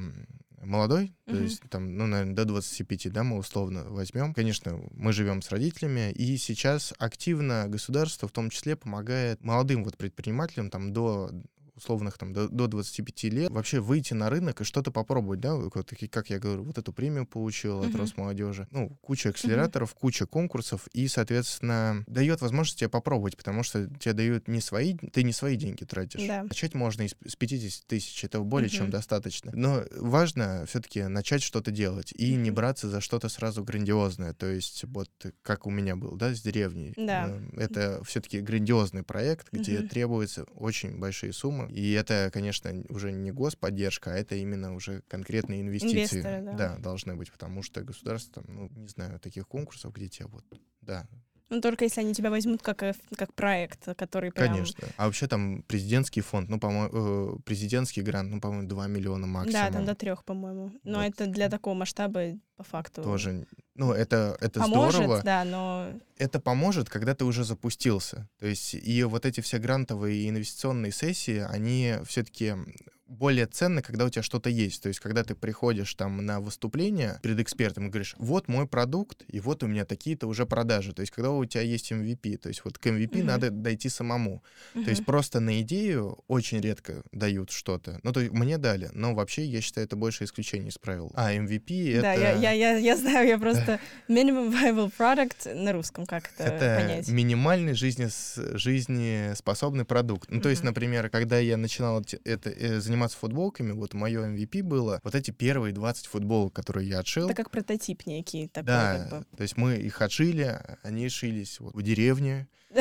молодой, mm-hmm. то есть там, ну, наверное, до 25, да, мы условно возьмем. Конечно, мы живем с родителями, и сейчас активно государство в том числе помогает молодым вот предпринимателям там до условных там до, до 25 лет, вообще выйти на рынок и что-то попробовать, да, вот, как я говорю, вот эту премию получил uh-huh. от Росмолодежи, ну, куча акселераторов, uh-huh. куча конкурсов, и, соответственно, дает возможность тебе попробовать, потому что тебе дают не свои, ты не свои деньги тратишь. Да. Начать можно из, с 50 тысяч, это более uh-huh. чем достаточно. Но важно все-таки начать что-то делать и uh-huh. не браться за что-то сразу грандиозное, то есть вот как у меня был, да, с деревней. Да. Э, это все-таки грандиозный проект, где uh-huh. требуются очень большие суммы, И это, конечно, уже не господдержка, а это именно уже конкретные инвестиции. Инвесторы, да. да, должны быть, потому что государство, ну, не знаю, таких конкурсов, где тебя вот, да, ну, только если они тебя возьмут как, э, как проект, который прям... Конечно. А вообще там президентский фонд, ну, по-моему, э, президентский грант, ну, по-моему, 2 миллиона максимум. Да, там до трех, по-моему. Но вот. это для такого масштаба по факту... Тоже, ну, это, это поможет, здорово. да, но... Это поможет, когда ты уже запустился. То есть и вот эти все грантовые и инвестиционные сессии, они все-таки более ценно, когда у тебя что-то есть. То есть, когда ты приходишь там на выступление перед экспертом и говоришь, вот мой продукт, и вот у меня такие-то уже продажи. То есть, когда у тебя есть MVP, то есть вот к MVP mm-hmm. надо дойти самому. Mm-hmm. То есть, просто на идею очень редко дают что-то. Ну, то есть, мне дали, но вообще, я считаю, это больше исключение из правил. А MVP — это... Да, я, я, я, я знаю, я просто... Minimum Viable Product на русском как это, это понять? минимальный жизни, жизнеспособный продукт. Ну, то mm-hmm. есть, например, когда я начинал это, заниматься заниматься футболками, вот мое MVP было вот эти первые 20 футболок, которые я отшил. Это как прототип некий такой. Да, как бы. то есть мы их отшили, они шились вот в деревне.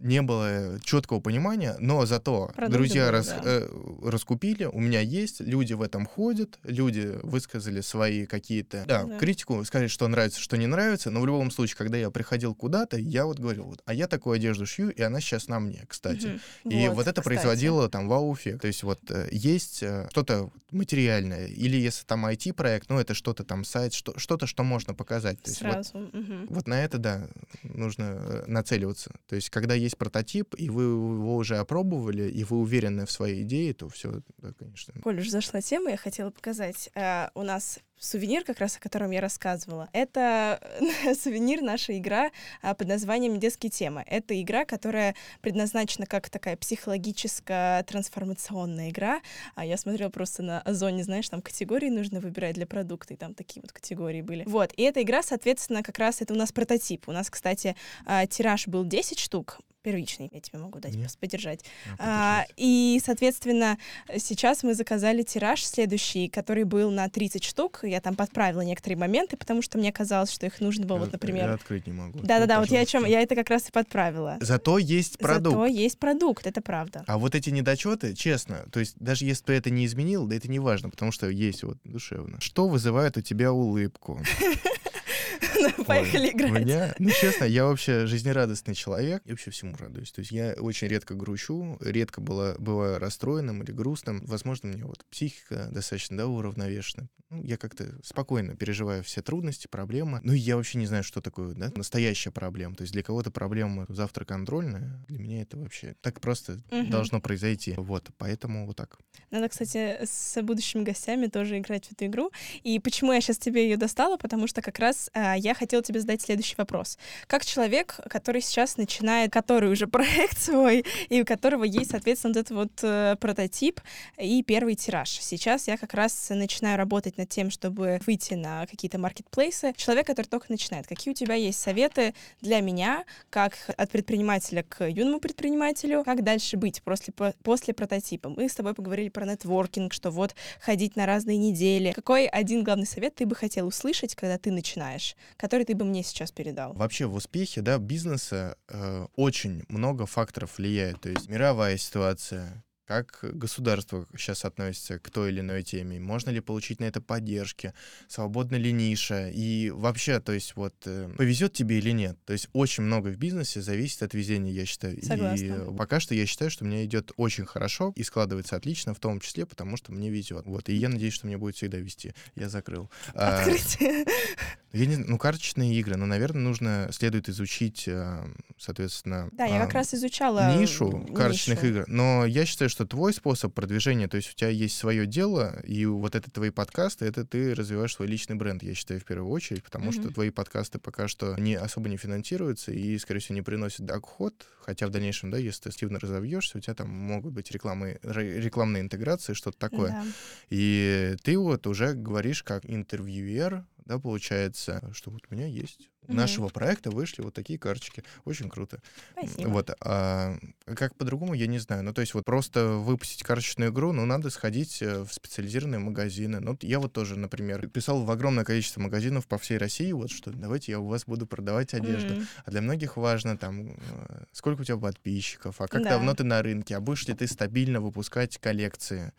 Не было четкого понимания, но зато Продукты друзья были, рас- да. э, раскупили, у меня есть, люди в этом ходят, люди высказали свои какие-то да, Да. критику, сказали, что нравится, что не нравится, но в любом случае, когда я приходил куда-то, я вот говорил, вот, а я такую одежду шью, и она сейчас на мне, кстати. Мгм. И вот, это кстати. производило там вау-эффект. То есть вот э, есть э, что-то материальное, или если там IT-проект, ну это что-то там сайт, что- что-то, что можно показать. То есть вот, Сразу. мгм. вот на это, да, нужно э, нацеливаться. То есть когда есть прототип, и вы его уже опробовали, и вы уверены в своей идее, то все, да, конечно. Коль уж зашла тема, я хотела показать. Э, у нас сувенир, как раз о котором я рассказывала. Это сувенир, наша игра а, под названием «Детские темы». Это игра, которая предназначена как такая психологическая трансформационная игра. А я смотрела просто на Озоне, знаешь, там категории нужно выбирать для продукта, и там такие вот категории были. Вот, и эта игра, соответственно, как раз это у нас прототип. У нас, кстати, а, тираж был 10 штук, первичный, я тебе могу дать, Нет. просто подержать. А, А, и, соответственно, сейчас мы заказали тираж следующий, который был на 30 штук. Я там подправила некоторые моменты, потому что мне казалось, что их нужно было, Я- вот, Я например... открыть не могу. Да-да-да, вот я о чем, я это как раз и подправила. Зато есть продукт. Зато есть продукт, это правда. А вот эти недочеты, честно, то есть даже если ты это не изменил, да это не важно, потому что есть вот душевно. Что вызывает у тебя улыбку? Поехали играть. меня, ну честно, я вообще жизнерадостный человек, и вообще всему радуюсь. То есть я очень редко грущу, редко была, бываю расстроенным или грустным. Возможно, меня вот психика достаточно, да, уравновешена. Ну, я как-то спокойно переживаю все трудности, проблемы. Ну, я вообще не знаю, что такое, да, настоящая проблема. То есть для кого-то проблема завтра контрольная, для меня это вообще так просто Мгм. должно произойти. Вот, поэтому вот так. Надо, кстати, с будущими гостями тоже играть в эту игру. И почему я сейчас тебе ее достала? Потому что как раз я хотела тебе задать следующий вопрос. Как человек, который сейчас начинает, который уже проект свой, и у которого есть, соответственно, вот этот вот э, прототип и первый тираж. Сейчас я как раз начинаю работать над тем, чтобы выйти на какие-то маркетплейсы. Человек, который только начинает. Какие у тебя есть советы для меня, как от предпринимателя к юному предпринимателю, как дальше быть после, после прототипа? Мы с тобой поговорили про нетворкинг, что вот ходить на разные недели. Какой один главный совет ты бы хотел услышать, когда ты начинаешь, который ты бы мне сейчас передал? Вообще в успехе да, бизнеса э, очень много факторов влияет. То есть мировая ситуация, как государство сейчас относится к той или иной теме, можно ли получить на это поддержки, свободна ли ниша, и вообще, то есть вот э, повезет тебе или нет. То есть очень много в бизнесе зависит от везения, я считаю. И Согласна. э, пока что я считаю, что мне идет очень хорошо и складывается отлично, в том числе, потому что мне везет. Вот, и я надеюсь, что мне будет всегда вести. Я закрыл. А, Открытие. я не, ну, карточные игры, ну, наверное, нужно, следует изучить, э, соответственно, Да, я как а, раз изучала нишу карточных нишу. игр. Но я считаю, что твой способ продвижения, то есть у тебя есть свое дело, и вот это твои подкасты, это ты развиваешь свой личный бренд, я считаю, в первую очередь, потому что Мгм. твои подкасты пока что не особо не финансируются и, скорее всего, не приносят доход, хотя в дальнейшем, да, если ты активно разовьешься, у тебя там могут быть рекламы, ре- рекламные интеграции, что-то такое. Да. И ты вот уже говоришь как интервьюер, да, получается, что вот у меня есть. Нашего проекта вышли вот такие карточки. Очень круто. Спасибо. Вот. А как по-другому, я не знаю. Ну, то есть вот просто выпустить карточную игру, ну, надо сходить э, в специализированные магазины. Ну, я вот тоже, например, писал в огромное количество магазинов по всей России, вот что давайте я у вас буду продавать одежду. М. А для многих важно там, э, сколько у тебя подписчиков, а как Да. давно ты на рынке, а будешь ли ты стабильно выпускать коллекции.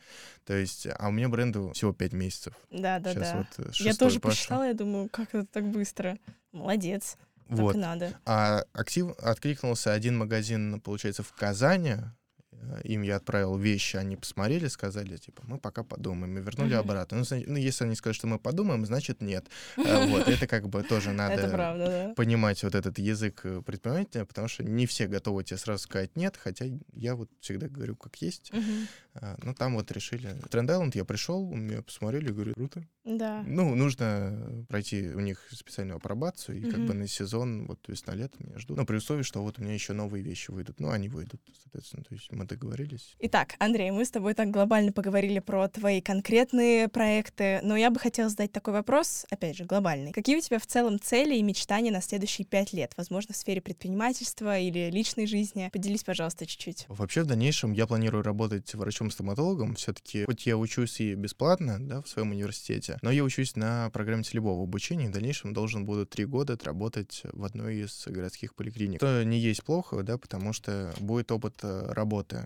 То есть, а у меня бренду всего 5 месяцев. Да, да, Сейчас да. вот э, Я тоже пошел. посчитала, я думаю, как это так быстро. Молодец. Так Вот. надо. А актив откликнулся один магазин, получается, в Казани. Э, Им я отправил вещи, они посмотрели, сказали, типа, мы пока подумаем, и вернули Мгм. обратно. Ну, ну, если они скажут, что мы подумаем, значит нет. Э, Вот, это как бы тоже надо понимать вот этот язык э, предпринимателя, потому что не все готовы тебе сразу сказать нет, хотя я вот всегда говорю как есть. А, Ну, там вот решили. В Тренд я пришел, меня посмотрели, говорю, круто. Да. Ну, нужно пройти у них специальную апробацию, и как бы на сезон, вот весна-лето меня ждут. Но при условии, что вот у меня еще новые вещи выйдут. Ну, они выйдут, соответственно. То есть мы договорились. Итак, Андрей, мы с тобой так глобально поговорили про твои конкретные проекты, но я бы хотела задать такой вопрос, опять же, глобальный. Какие у тебя в целом цели и мечтания на следующие пять лет? Возможно, в сфере предпринимательства или личной жизни? Поделись, пожалуйста, чуть-чуть. Вообще, в дальнейшем я планирую работать врачом-стоматологом. Все-таки, хоть я учусь и бесплатно, да, в своем университете, но я учусь на программе целевого обучения, и в дальнейшем должен буду три года отработать в одной из городских поликлиник. Это не есть плохо, да, потому что будет опыт э,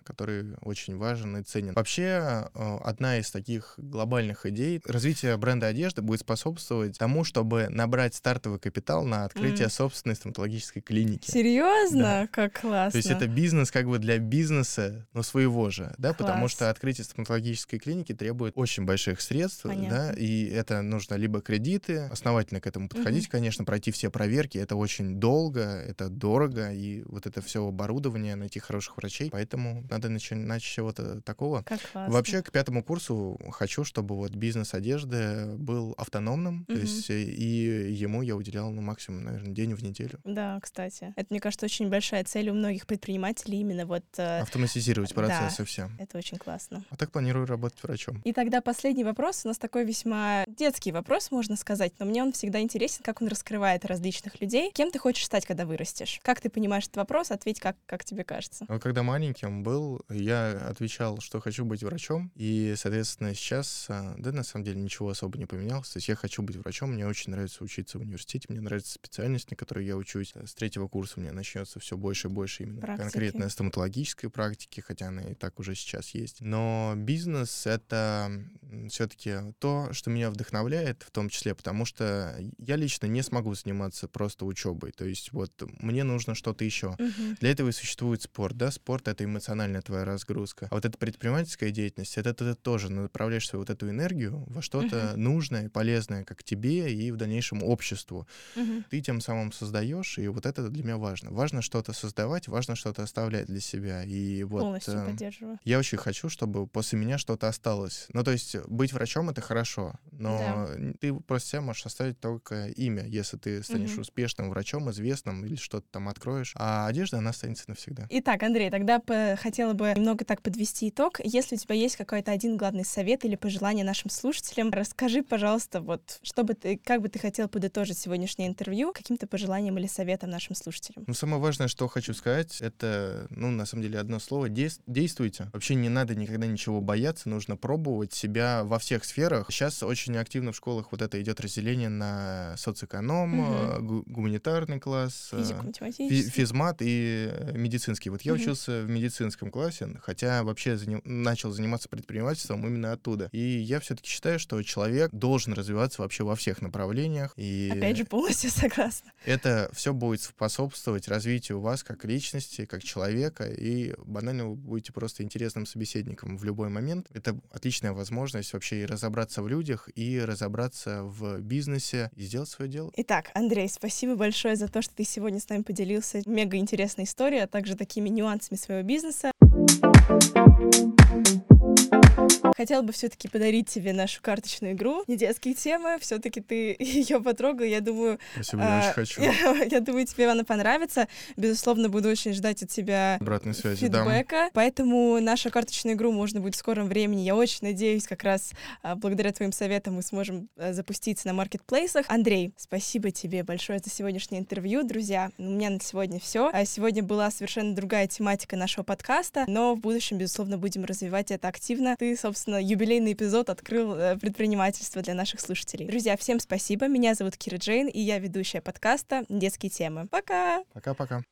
который очень важен и ценен. Вообще, э, одна из таких глобальных идей развитие бренда одежды будет способствовать тому, чтобы набрать стартовый капитал на открытие mm. собственной стоматологической клиники. Серьезно? Да. Как классно. То есть это бизнес как бы для бизнеса, но своего же, да, Класс. потому что открытие стоматологической клиники требует очень больших средств, Понятно. да, и это нужно либо кредиты, основательно к этому подходить, угу. конечно, пройти все проверки, это очень долго, это дорого, и вот это все оборудование, найти хороших врачей, поэтому надо начинать с чего-то такого. Как классно. Вообще к пятому курсу хочу, чтобы вот бизнес одежды был автономным, угу. то есть э, и ему я уделял ну, максимум, наверное, день в неделю. Да, кстати. Это, мне кажется, очень большая цель у многих предпринимателей именно вот... Э, Автоматизировать процессы да, все. Это очень классно. А так планирую работать врачом. И тогда последний вопрос. У нас такой весьма детский вопрос, можно сказать, но мне он всегда интересен, как он раскрывает различных людей. Кем ты хочешь стать, когда вырастешь? Как ты понимаешь этот вопрос? Ответь, как, как тебе кажется. Когда маленьким был, я отвечал, что хочу быть врачом. И, соответственно, сейчас, а, да, на самом деле, ничего особо не поменялось. То есть я хочу быть врачом, мне очень нравится учиться в университете, мне нравится специальность, на которой я учусь. С третьего курса у меня начнется все больше и больше именно Практики. конкретно стоматологической практики, хотя она и так уже сейчас есть. Но бизнес — это все-таки то, что меня вдохновляет в том числе, потому что я лично не смогу заниматься просто учебой. То есть вот мне нужно что-то еще. Угу. Для этого и существует спорт, да? Спорт — это эмоциональная твоя разгрузка. А вот эта предпринимательская деятельность — это ты тоже направляешь свою вот эту энергию во что-то угу. нужное, полезное как тебе и в дальнейшем обществу. Угу. Ты тем самым создаешь, и вот это для меня важно. Важно что-то создавать, важно что-то оставлять для себя. И вот Полностью э, поддерживаю. я очень хочу, чтобы после меня что-то осталось. Ну, то есть быть врачом — это хорошо, но да. ты просто себя можешь оставить только имя, если ты станешь угу. успешным врачом, известным или что-то там откроешь. А одежда, она останется навсегда. Итак, Андрей, тогда хотела бы немного так подвести итог. Если у тебя есть какой-то один главный совет или пожелание нашим слушателям, расскажи, пожалуйста, вот, что бы ты, как бы ты хотел подытожить сегодняшнее интервью каким-то пожеланием или советом нашим слушателям? Ну, самое важное, что хочу сказать, это, ну, на самом деле, одно слово — действуйте. Вообще не надо никогда ничего бояться, нужно пробовать себя во всех сферах. Сейчас очень активно в школах вот это идет разделение на соцэконом, угу. гуманитарный класс, Физику, физмат и э, медицинский. Вот я угу. учился в медицинском классе, хотя вообще заним... начал заниматься предпринимательством именно оттуда. И я все-таки считаю, что человек должен развиваться вообще во всех направлениях. И Опять же, полностью согласна. Это все будет способствовать развитию вас как личности, как человека, и банально вы будете просто интересным собеседником в любой момент. Это отличная возможность вообще и разобраться в людях, и разобраться в бизнесе, и сделать свое дело. Итак, Андрей, спасибо большое за то, что ты сегодня с нами поделился мега интересной историей, а также такими нюансами своего бизнеса. thank you Хотела бы все-таки подарить тебе нашу карточную игру. Не детские темы, все-таки ты ее потрогал. Я думаю... Спасибо, я а, очень хочу. Я, я думаю, тебе она понравится. Безусловно, буду очень ждать от тебя обратной связи, фидбэка. Да. Поэтому нашу карточную игру можно будет в скором времени. Я очень надеюсь, как раз а, благодаря твоим советам мы сможем а, запуститься на маркетплейсах. Андрей, спасибо тебе большое за сегодняшнее интервью. Друзья, у меня на сегодня все. А сегодня была совершенно другая тематика нашего подкаста, но в будущем, безусловно, будем развивать это активно. Ты, собственно, собственно, юбилейный эпизод открыл э, предпринимательство для наших слушателей. Друзья, всем спасибо. Меня зовут Кира Джейн, и я ведущая подкаста «Детские темы». Пока! Пока-пока.